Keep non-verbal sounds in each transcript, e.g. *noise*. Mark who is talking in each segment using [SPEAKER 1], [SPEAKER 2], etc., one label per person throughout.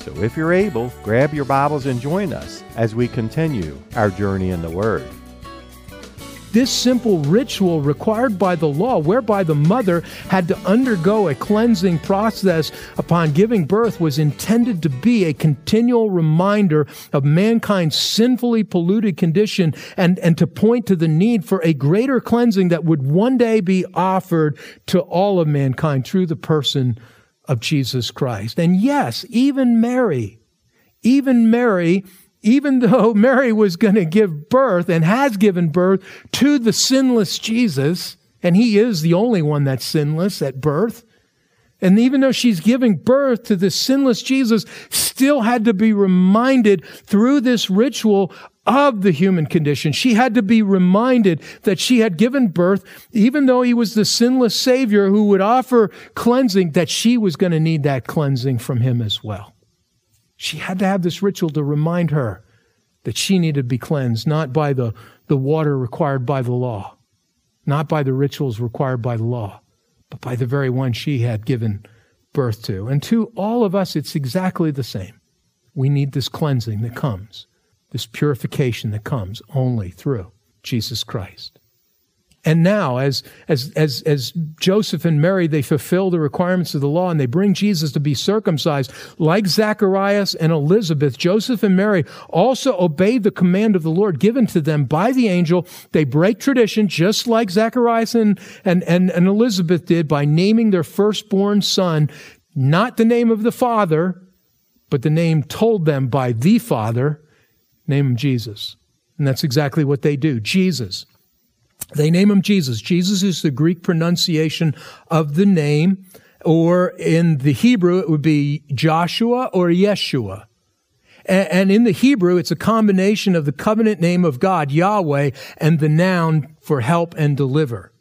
[SPEAKER 1] So if you're able, grab your Bibles and join us as we continue our journey in the Word.
[SPEAKER 2] This simple ritual required by the law, whereby the mother had to undergo a cleansing process upon giving birth, was intended to be a continual reminder of mankind's sinfully polluted condition and, and to point to the need for a greater cleansing that would one day be offered to all of mankind through the person of Jesus Christ. And yes, even Mary, even Mary, even though *laughs* Mary was going to give birth and has given birth to the sinless Jesus, and he is the only one that's sinless at birth, and even though she's giving birth to the sinless Jesus, still had to be reminded through this ritual of the human condition. She had to be reminded that she had given birth, even though he was the sinless Savior who would offer cleansing, that she was going to need that cleansing from him as well. She had to have this ritual to remind her that she needed to be cleansed, not by the, the water required by the law, not by the rituals required by the law, but by the very one she had given birth to. And to all of us, it's exactly the same. We need this cleansing that comes this purification that comes only through Jesus Christ. And now, as, as, as, as Joseph and Mary, they fulfill the requirements of the law and they bring Jesus to be circumcised, like Zacharias and Elizabeth, Joseph and Mary also obeyed the command of the Lord given to them by the angel. They break tradition, just like Zacharias and, and, and, and Elizabeth did by naming their firstborn son, not the name of the father, but the name told them by the father, Name him Jesus. And that's exactly what they do. Jesus. They name him Jesus. Jesus is the Greek pronunciation of the name, or in the Hebrew, it would be Joshua or Yeshua. And in the Hebrew, it's a combination of the covenant name of God, Yahweh, and the noun for help and deliver.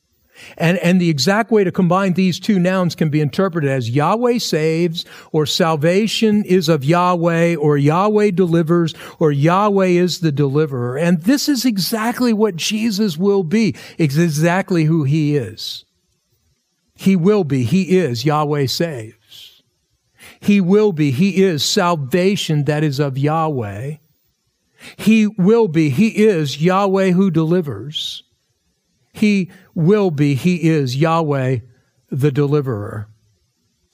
[SPEAKER 2] And, and the exact way to combine these two nouns can be interpreted as Yahweh saves, or salvation is of Yahweh, or Yahweh delivers, or Yahweh is the deliverer. And this is exactly what Jesus will be. It's exactly who he is. He will be, he is Yahweh saves. He will be, he is salvation that is of Yahweh. He will be, he is Yahweh who delivers. He will be, He is Yahweh the deliverer.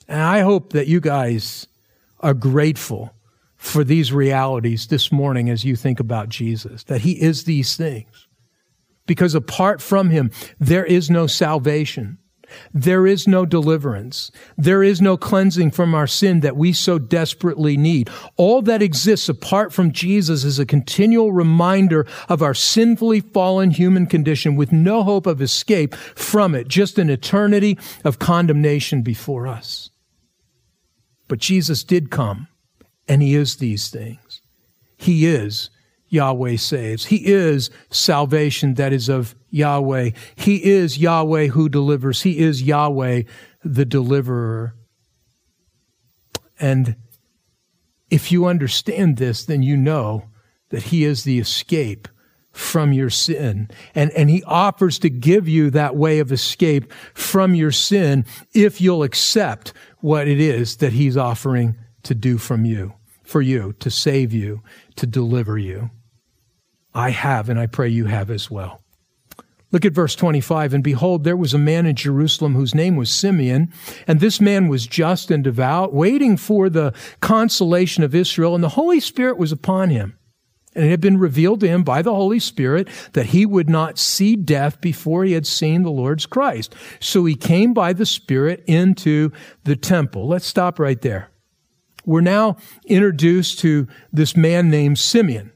[SPEAKER 2] And I hope that you guys are grateful for these realities this morning as you think about Jesus, that He is these things. Because apart from Him, there is no salvation. There is no deliverance. There is no cleansing from our sin that we so desperately need. All that exists apart from Jesus is a continual reminder of our sinfully fallen human condition with no hope of escape from it, just an eternity of condemnation before us. But Jesus did come, and He is these things. He is Yahweh saves. He is salvation that is of Yahweh. He is Yahweh who delivers. He is Yahweh the deliverer. And if you understand this, then you know that He is the escape from your sin. And, and He offers to give you that way of escape from your sin if you'll accept what it is that He's offering to do from you, for you, to save you, to deliver you. I have, and I pray you have as well. Look at verse 25. And behold, there was a man in Jerusalem whose name was Simeon. And this man was just and devout, waiting for the consolation of Israel. And the Holy Spirit was upon him. And it had been revealed to him by the Holy Spirit that he would not see death before he had seen the Lord's Christ. So he came by the Spirit into the temple. Let's stop right there. We're now introduced to this man named Simeon.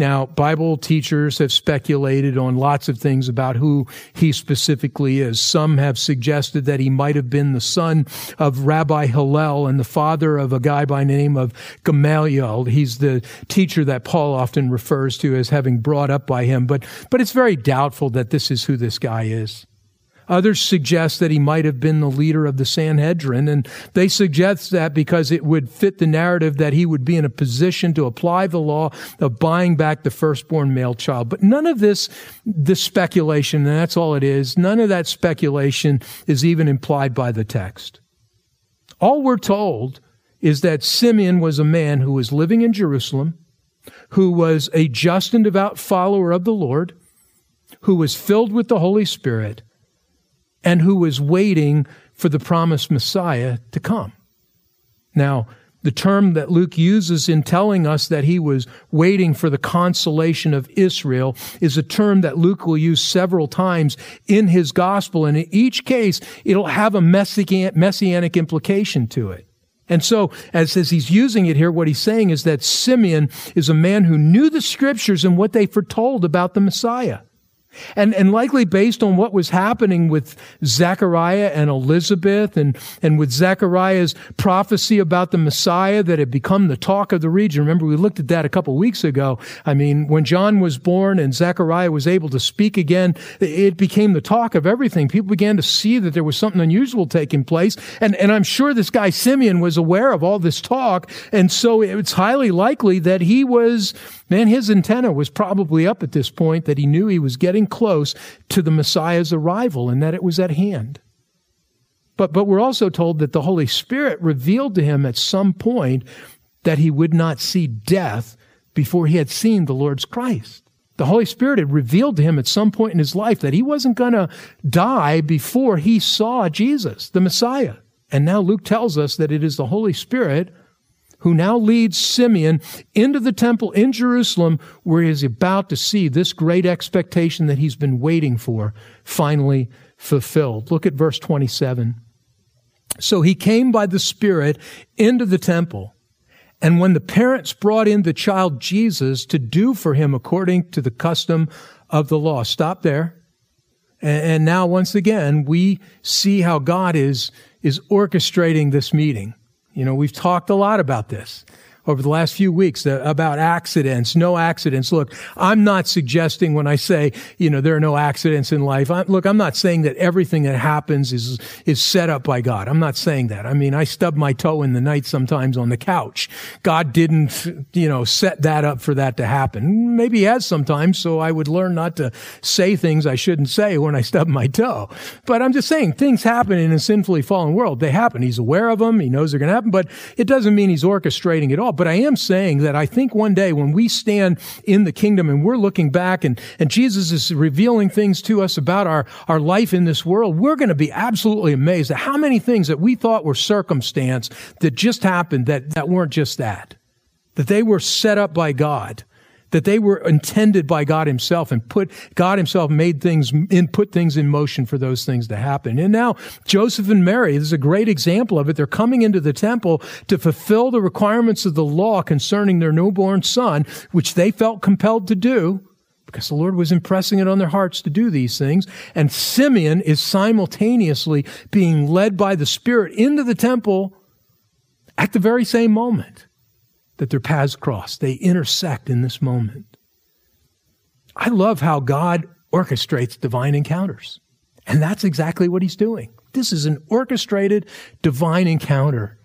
[SPEAKER 2] Now, Bible teachers have speculated on lots of things about who he specifically is. Some have suggested that he might have been the son of Rabbi Hillel and the father of a guy by the name of Gamaliel. He's the teacher that Paul often refers to as having brought up by him, but, but it's very doubtful that this is who this guy is. Others suggest that he might have been the leader of the Sanhedrin, and they suggest that because it would fit the narrative that he would be in a position to apply the law of buying back the firstborn male child. But none of this, this speculation, and that's all it is, none of that speculation is even implied by the text. All we're told is that Simeon was a man who was living in Jerusalem, who was a just and devout follower of the Lord, who was filled with the Holy Spirit, and who was waiting for the promised Messiah to come. Now, the term that Luke uses in telling us that he was waiting for the consolation of Israel is a term that Luke will use several times in his gospel. And in each case, it'll have a messianic implication to it. And so, as, as he's using it here, what he's saying is that Simeon is a man who knew the scriptures and what they foretold about the Messiah. And, and likely based on what was happening with Zechariah and Elizabeth and, and with Zechariah's prophecy about the Messiah that had become the talk of the region. Remember, we looked at that a couple weeks ago. I mean, when John was born and Zechariah was able to speak again, it became the talk of everything. People began to see that there was something unusual taking place. And, and I'm sure this guy Simeon was aware of all this talk. And so it's highly likely that he was Man, his antenna was probably up at this point that he knew he was getting close to the Messiah's arrival and that it was at hand. But, but we're also told that the Holy Spirit revealed to him at some point that he would not see death before he had seen the Lord's Christ. The Holy Spirit had revealed to him at some point in his life that he wasn't going to die before he saw Jesus, the Messiah. And now Luke tells us that it is the Holy Spirit who now leads Simeon into the temple in Jerusalem where he is about to see this great expectation that he's been waiting for finally fulfilled. Look at verse 27. So he came by the Spirit into the temple. And when the parents brought in the child Jesus to do for him according to the custom of the law, stop there. And now once again, we see how God is, is orchestrating this meeting. You know, we've talked a lot about this over the last few weeks uh, about accidents, no accidents. Look, I'm not suggesting when I say, you know, there are no accidents in life. I, look, I'm not saying that everything that happens is, is set up by God. I'm not saying that. I mean, I stub my toe in the night sometimes on the couch. God didn't, you know, set that up for that to happen. Maybe he has sometimes, so I would learn not to say things I shouldn't say when I stub my toe. But I'm just saying things happen in a sinfully fallen world. They happen. He's aware of them. He knows they're going to happen, but it doesn't mean he's orchestrating it all. But I am saying that I think one day when we stand in the kingdom and we're looking back and, and Jesus is revealing things to us about our, our life in this world, we're going to be absolutely amazed at how many things that we thought were circumstance that just happened that, that weren't just that. That they were set up by God that they were intended by God himself and put, God himself made things and put things in motion for those things to happen. And now Joseph and Mary, this is a great example of it. They're coming into the temple to fulfill the requirements of the law concerning their newborn son, which they felt compelled to do because the Lord was impressing it on their hearts to do these things. And Simeon is simultaneously being led by the Spirit into the temple at the very same moment that their paths cross. They intersect in this moment. I love how God orchestrates divine encounters. And that's exactly what he's doing. This is an orchestrated divine encounter.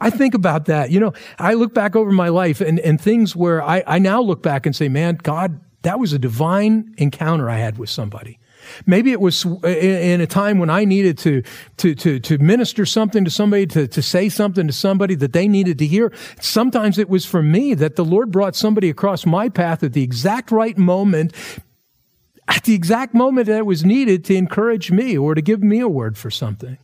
[SPEAKER 2] I think about that. You know, I look back over my life and, and things where I, I now look back and say, man, God, that was a divine encounter I had with somebody. Maybe it was in a time when I needed to, to, to, to minister something to somebody, to, to say something to somebody that they needed to hear. Sometimes it was for me that the Lord brought somebody across my path at the exact right moment, at the exact moment that it was needed to encourage me or to give me a word for something.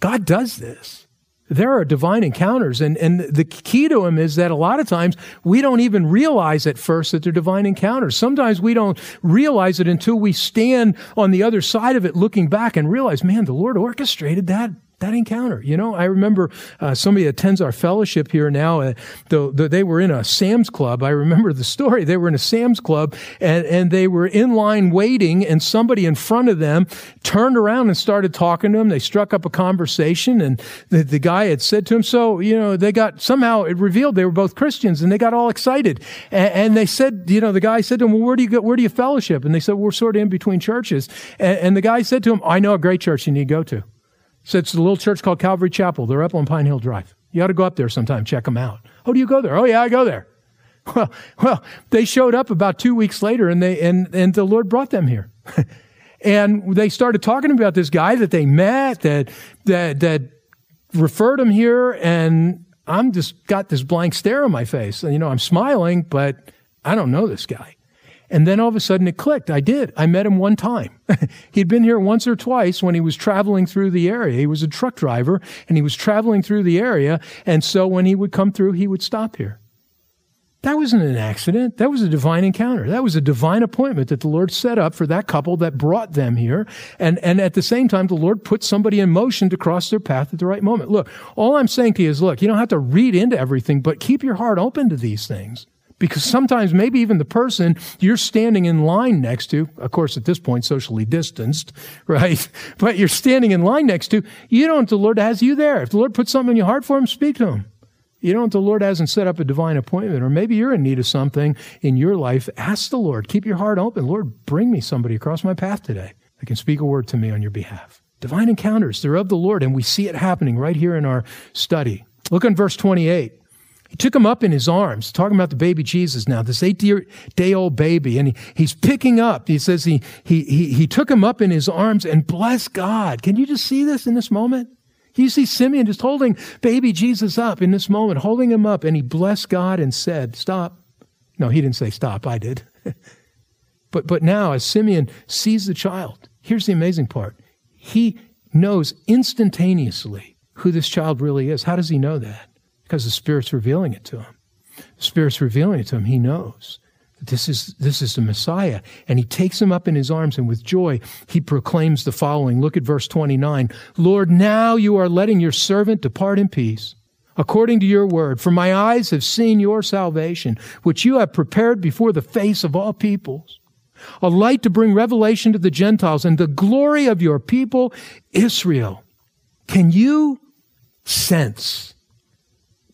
[SPEAKER 2] God does this there are divine encounters. And, and the key to them is that a lot of times we don't even realize at first that they're divine encounters. Sometimes we don't realize it until we stand on the other side of it looking back and realize, man, the Lord orchestrated that that encounter. You know, I remember uh, somebody attends our fellowship here now. Uh, the, the, they were in a Sam's Club. I remember the story. They were in a Sam's Club and, and they were in line waiting, and somebody in front of them turned around and started talking to them. They struck up a conversation, and the, the guy had said to him, So, you know, they got somehow it revealed they were both Christians, and they got all excited. And, and they said, You know, the guy said to him, Well, where do you go? Where do you fellowship? And they said, We're sort of in between churches. And, and the guy said to him, I know a great church you need to go to. So it's a little church called Calvary Chapel. They're up on Pine Hill Drive. You ought to go up there sometime, check them out. Oh, do you go there? Oh, yeah, I go there. *laughs* Well, well, they showed up about two weeks later and they, and, and the Lord brought them here. *laughs* and they started talking about this guy that they met that, that, that referred them here. And I'm just got this blank stare on my face. You know, I'm smiling, but I don't know this guy. And then all of a sudden it clicked. I did. I met him one time. *laughs* He'd been here once or twice when he was traveling through the area. He was a truck driver and he was traveling through the area. And so when he would come through, he would stop here. That wasn't an accident. That was a divine encounter. That was a divine appointment that the Lord set up for that couple that brought them here. And, and at the same time, the Lord put somebody in motion to cross their path at the right moment. Look, all I'm saying to you is, look, you don't have to read into everything, but keep your heart open to these things. Because sometimes maybe even the person you're standing in line next to, of course, at this point, socially distanced, *laughs* right? But you're standing in line next to, you don't, the Lord has you there. If the Lord puts something in your heart for him, speak to him. You don't, the Lord hasn't set up a divine appointment, or maybe you're in need of something in your life. Ask the Lord. Keep your heart open. Lord, bring me somebody across my path today that can speak a word to me on your behalf. Divine encounters, they're of the Lord, and we see it happening right here in our study. Look in verse 28. He took him up in his arms, talking about the baby Jesus now, this eight day old baby. And he, he's picking up. He says he, he, he, he took him up in his arms and blessed God. Can you just see this in this moment? You see Simeon just holding baby Jesus up in this moment, holding him up, and he blessed God and said, Stop. No, he didn't say stop. I did. *laughs* but, but now, as Simeon sees the child, here's the amazing part. He knows instantaneously who this child really is. How does he know that? Because the Spirit's revealing it to him. The Spirit's revealing it to him. He knows that this is, this is the Messiah. And he takes him up in his arms and with joy, he proclaims the following. Look at verse 29. Lord, now you are letting your servant depart in peace according to your word. For my eyes have seen your salvation, which you have prepared before the face of all peoples, a light to bring revelation to the Gentiles and the glory of your people, Israel. Can you sense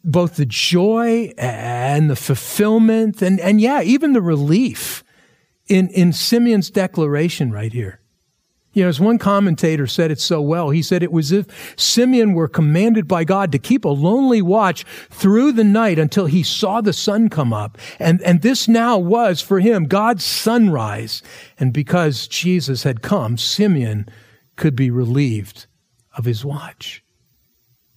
[SPEAKER 2] both the joy and the fulfillment and, and yeah, even the relief in, in Simeon's declaration right here. You know, as one commentator said it so well, he said it was if Simeon were commanded by God to keep a lonely watch through the night until he saw the sun come up. And, and this now was for him God's sunrise. And because Jesus had come, Simeon could be relieved of his watch.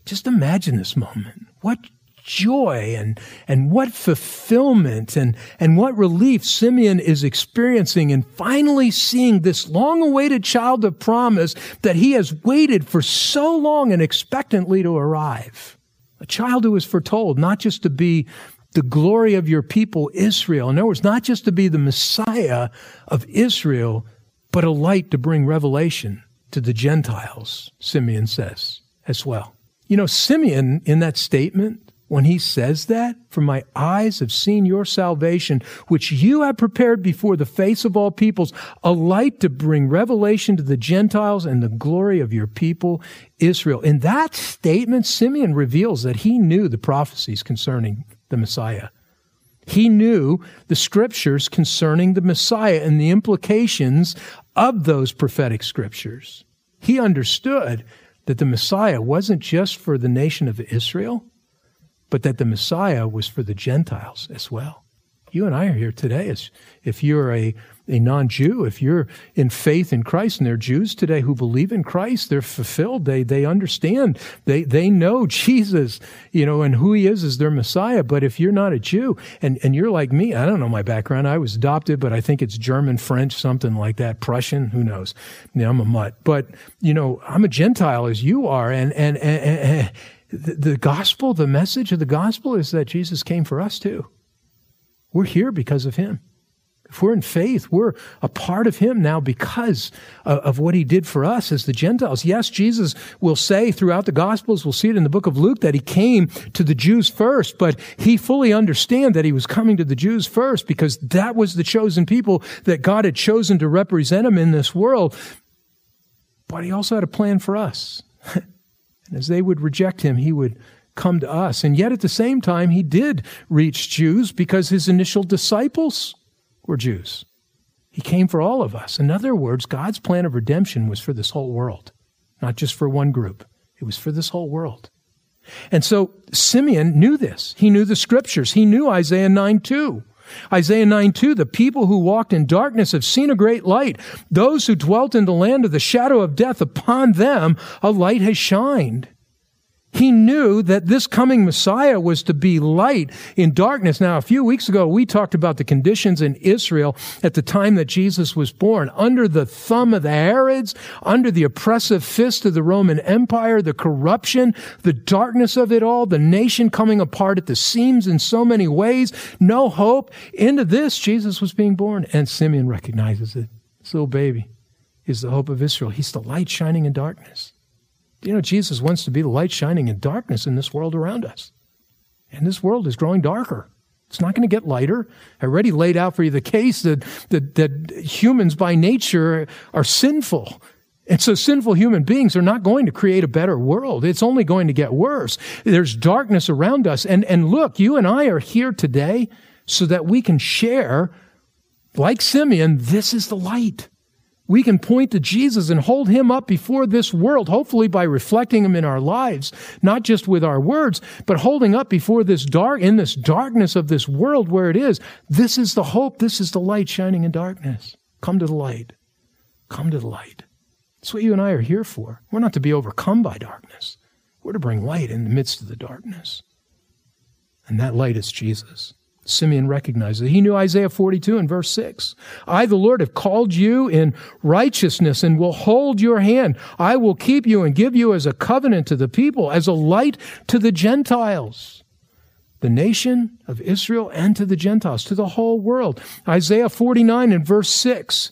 [SPEAKER 2] Just imagine this moment. What joy and, and what fulfillment and, and what relief Simeon is experiencing in finally seeing this long awaited child of promise that he has waited for so long and expectantly to arrive. A child who is foretold not just to be the glory of your people, Israel. In other words, not just to be the Messiah of Israel, but a light to bring revelation to the Gentiles, Simeon says as well. You know, Simeon in that statement when he says that, for my eyes have seen your salvation, which you have prepared before the face of all peoples, a light to bring revelation to the Gentiles and the glory of your people, Israel. In that statement, Simeon reveals that he knew the prophecies concerning the Messiah. He knew the scriptures concerning the Messiah and the implications of those prophetic scriptures. He understood that the Messiah wasn't just for the nation of Israel, but that the Messiah was for the Gentiles as well. You and I are here today as if you're a, a non Jew, if you're in faith in Christ, and there are Jews today who believe in Christ, they're fulfilled. They, they understand. They, they know *laughs* Jesus, you know, and who he is as their Messiah. But if you're not a Jew and, and you're like me, I don't know my background. I was adopted, but I think it's German, French, something like that, Prussian, who knows? Know, I'm a mutt. But, you know, I'm a Gentile as you are. And, and, and, and the, the gospel, the message of the gospel is that Jesus came for us too. We're here because of him. If we're in faith, we're a part of him now because of, what he did for us as the Gentiles. Yes, Jesus will say throughout the Gospels, we'll see it in the book of Luke, that he came to the Jews first, but he fully understand that he was coming to the Jews first because that was the chosen people that God had chosen to represent him in this world. But he also had a plan for us. *laughs* as they would reject him, he would come to us. And yet at the same time, he did reach Jews because his initial disciples were Jews. He came for all of us. In other words, God's plan of redemption was for this whole world, not just for one group. It was for this whole world. And so Simeon knew this. He knew the scriptures. He knew Isaiah 9 2. Isaiah 9 2, the people who walked in darkness have seen a great light. Those who dwelt in the land of the shadow of death, upon them a light has shined. He knew that this coming Messiah was to be light in darkness. Now, a few weeks ago, we talked about the conditions in Israel at the time that Jesus was born. Under the thumb of the Herods, under the oppressive fist of the Roman Empire, the corruption, the darkness of it all, the nation coming apart at the seams in so many ways, no hope. Into this, Jesus was being born. And Simeon recognizes it. This little baby is the hope of Israel. He's the light shining in darkness. You know, Jesus wants to be the light shining in darkness in this world around us. And this world is growing darker. It's not going to get lighter. I already laid out for you the case that, that, that humans by nature are sinful. And so sinful human beings are not going to create a better world. It's only going to get worse. There's darkness around us. And, and look, you and I are here today so that we can share, like Simeon, this is the light we can point to Jesus and hold him up before this world, hopefully by reflecting him in our lives, not just with our words, but holding up before this dark, in this darkness of this world where it is. This is the hope. This is the light shining in darkness. Come to the light. Come to the light. That's what you and I are here for. We're not to be overcome by darkness. We're to bring light in the midst of the darkness. And that light is Jesus. Simeon recognizes it. He knew Isaiah 42 and verse 6. I, the Lord, have called you in righteousness and will hold your hand. I will keep you and give you as a covenant to the people, as a light to the Gentiles. The nation of Israel and to the Gentiles, to the whole world. Isaiah 49 and verse 6.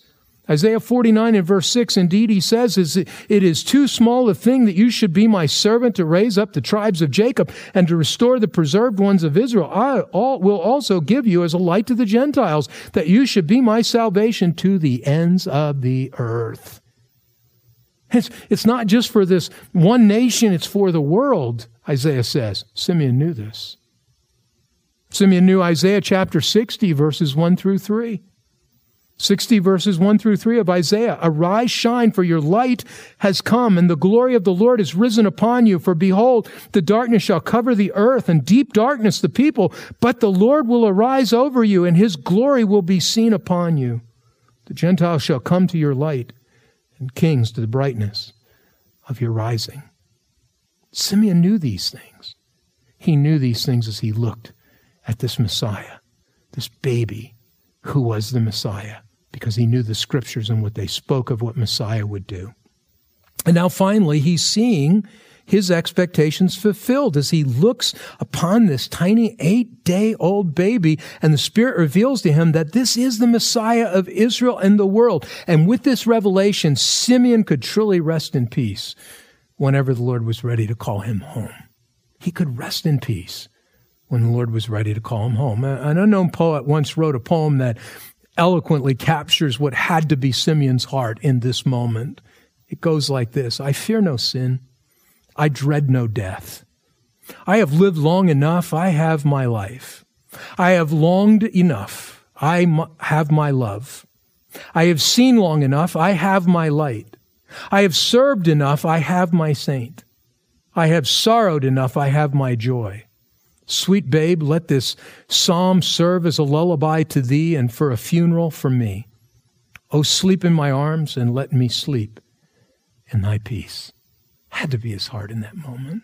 [SPEAKER 2] Isaiah 49 and verse 6, indeed, he says, It is too small a thing that you should be my servant to raise up the tribes of Jacob and to restore the preserved ones of Israel. I will also give you as a light to the Gentiles, that you should be my salvation to the ends of the earth. It's, it's not just for this one nation, it's for the world, Isaiah says. Simeon knew this. Simeon knew Isaiah chapter 60, verses 1 through 3. 60 verses 1 through 3 of Isaiah. Arise, shine, for your light has come, and the glory of the Lord is risen upon you. For behold, the darkness shall cover the earth, and deep darkness the people. But the Lord will arise over you, and his glory will be seen upon you. The Gentiles shall come to your light, and kings to the brightness of your rising. Simeon knew these things. He knew these things as he looked at this Messiah, this baby who was the Messiah because he knew the scriptures and what they spoke of what Messiah would do. And now finally, he's seeing his expectations fulfilled as he looks upon this tiny eight day old baby and the Spirit reveals to him that this is the Messiah of Israel and the world. And with this revelation, Simeon could truly rest in peace whenever the Lord was ready to call him home. He could rest in peace when the Lord was ready to call him home. An unknown poet once wrote a poem that eloquently captures what had to be Simeon's heart in this moment. It goes like this I fear no sin, I dread no death. I have lived long enough, I have my life. I have longed enough, I have my love. I have seen long enough, I have my light. I have served enough, I have my saint. I have sorrowed enough, I have my joy. Sweet babe, let this psalm serve as a lullaby to thee and for a funeral for me. Oh, sleep in my arms and let me sleep in thy peace. Had to be his heart in that moment.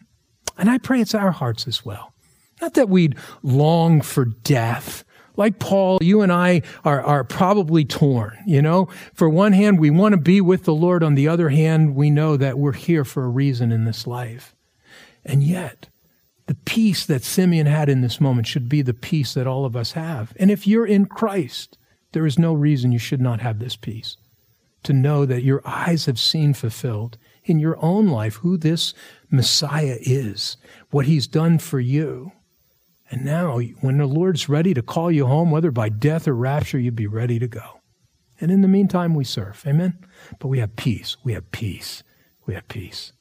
[SPEAKER 2] And I pray it's our hearts as well. Not that we'd long for death. Like Paul, you and I are, are probably torn, you know? For one hand, we want to be with the Lord. On the other hand, we know that we're here for a reason in this life. And yet, the peace that Simeon had in this moment should be the peace that all of us have. And if you're in Christ, There is no reason you should not have this peace. To know that your eyes have seen fulfilled in your own life who this Messiah is, what he's done for you. And now, when the Lord's ready to call you home, whether by death or rapture, you'd be ready to go. And in the meantime, we serve. Amen? But we have peace. We have peace. We have peace.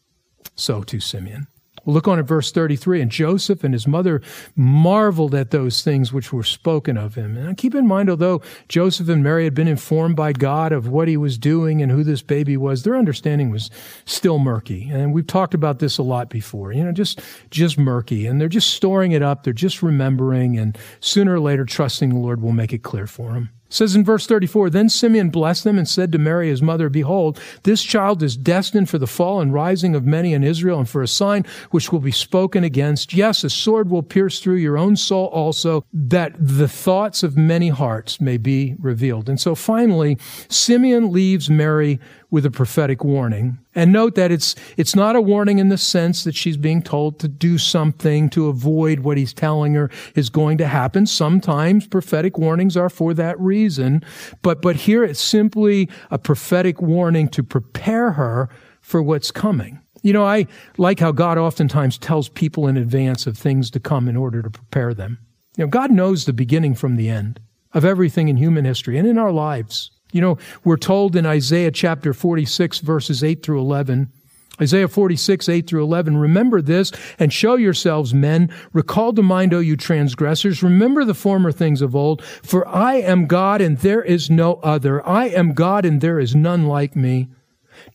[SPEAKER 2] So too, Simeon. Look on at verse 33. And Joseph and his mother marveled at those things which were spoken of him. And keep in mind, although Joseph and Mary had been informed by God of what he was doing and who this baby was, their understanding was still murky. And we've talked about this a lot before, you know, just, just murky. And they're just storing it up. They're just remembering and sooner or later trusting the Lord will make it clear for them says in verse 34, Then Simeon blessed them and said to Mary his mother, Behold, this child is destined for the fall and rising of many in Israel and for a sign which will be spoken against. Yes, a sword will pierce through your own soul also, that the thoughts of many hearts may be revealed. And so finally, Simeon leaves Mary with a prophetic warning. And note that it's, it's not a warning in the sense that she's being told to do something to avoid what he's telling her is going to happen. Sometimes prophetic warnings are for that reason. But, but here it's simply a prophetic warning to prepare her for what's coming. You know, I like how God oftentimes tells people in advance of things to come in order to prepare them. You know, God knows the beginning from the end of everything in human history and in our lives. You know, we're told in Isaiah chapter 46, verses 8 through 11, Isaiah 46, 8 through 11. Remember this and show yourselves men. Recall to mind, O you transgressors. Remember the former things of old. For I am God and there is no other. I am God and there is none like me.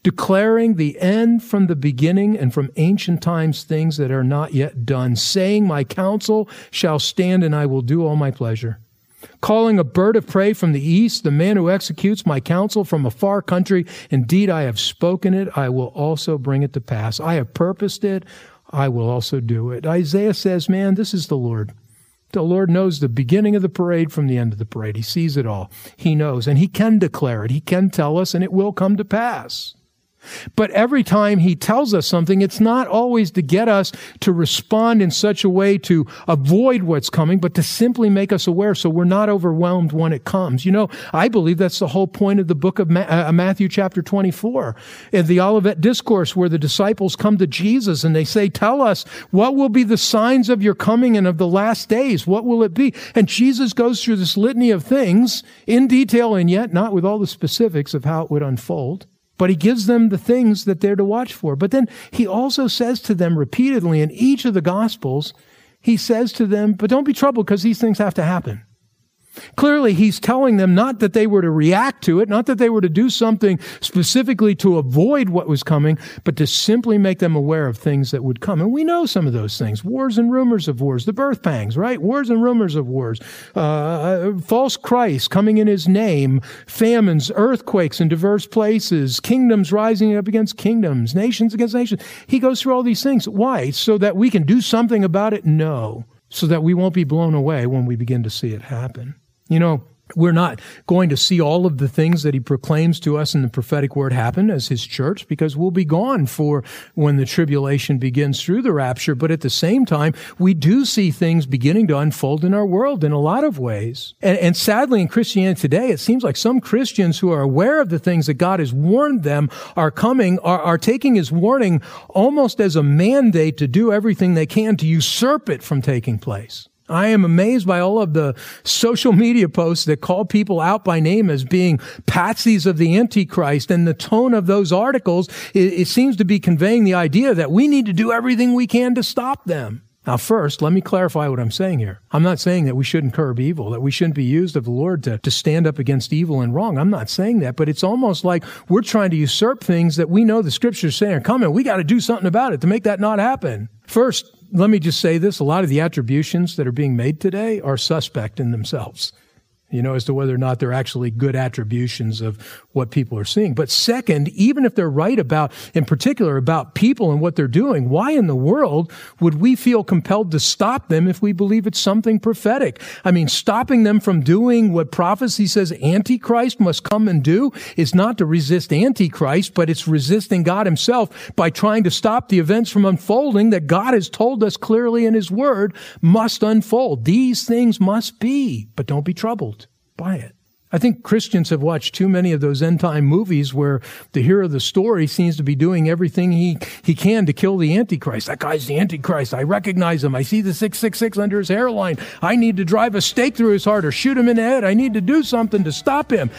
[SPEAKER 2] Declaring the end from the beginning and from ancient times things that are not yet done. Saying, My counsel shall stand and I will do all my pleasure calling a bird of prey from the east, the man who executes my counsel from a far country. Indeed, I have spoken it. I will also bring it to pass. I have purposed it. I will also do it. Isaiah says, man, this is the Lord. The Lord knows the beginning of the parade from the end of the parade. He sees it all. He knows, and He can declare it. He can tell us, and it will come to pass. But every time he tells us something, it's not always to get us to respond in such a way to avoid what's coming, but to simply make us aware so we're not overwhelmed when it comes. You know, I believe that's the whole point of the book of uh, Matthew chapter 24. In the Olivet Discourse where the disciples come to Jesus and they say, tell us what will be the signs of your coming and of the last days? What will it be? And Jesus goes through this litany of things in detail and yet not with all the specifics of how it would unfold but he gives them the things that they're to watch for. But then he also says to them repeatedly in each of the Gospels, he says to them, but don't be troubled because these things have to happen. Clearly, he's telling them not that they were to react to it, not that they were to do something specifically to avoid what was coming, but to simply make them aware of things that would come. And we know some of those things wars and rumors of wars, the birth pangs, right? Wars and rumors of wars, uh, uh false Christ coming in his name, famines, earthquakes in diverse places, kingdoms rising up against kingdoms, nations against nations. He goes through all these things. Why? So that we can do something about it? No. So that we won't be blown away when we begin to see it happen. You know, we're not going to see all of the things that he proclaims to us in the prophetic word happen as his church because we'll be gone for when the tribulation begins through the rapture. But at the same time, we do see things beginning to unfold in our world in a lot of ways. And, and sadly, in Christianity today, it seems like some Christians who are aware of the things that God has warned them are coming are, are taking his warning almost as a mandate to do everything they can to usurp it from taking place. I am amazed by all of the social media posts that call people out by name as being patsies of the Antichrist. And the tone of those articles, it, it, seems to be conveying the idea that we need to do everything we can to stop them. Now, first, let me clarify what I'm saying here. I'm not saying that we shouldn't curb evil, that we shouldn't be used of the Lord to, to stand up against evil and wrong. I'm not saying that, but it's almost like we're trying to usurp things that we know the scriptures say are coming. We got to do something about it to make that not happen. First, let me just say this. A lot of the attributions that are being made today are suspect in themselves you know, as to whether or not they're actually good attributions of what people are seeing. But second, even if they're right about, in particular, about people and what they're doing, why in the world would we feel compelled to stop them if we believe it's something prophetic? I mean, stopping them from doing what prophecy says Antichrist must come and do is not to resist Antichrist, but it's resisting God himself by trying to stop the events from unfolding that God has told us clearly in his word must unfold. These things must be, but don't be troubled by it. I think Christians have watched too many of those end time movies where the hero of the story seems to be doing everything he, he can to kill the Antichrist. That guy's the Antichrist. I recognize him. I see the 666 under his hairline. I need to drive a stake through his heart or shoot him in the head. I need to do something to stop him.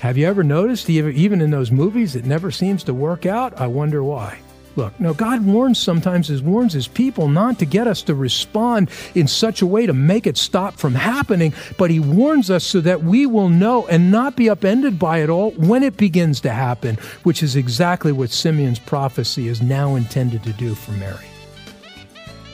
[SPEAKER 2] Have you ever noticed, even in those movies, it never seems to work out? I wonder why. Look, now God warns sometimes, He warns His people not to get us to respond in such a way to make it stop from happening, but He warns us so that we will know and not be upended by it all when it begins to happen, which is exactly what Simeon's prophecy is now intended to do for Mary.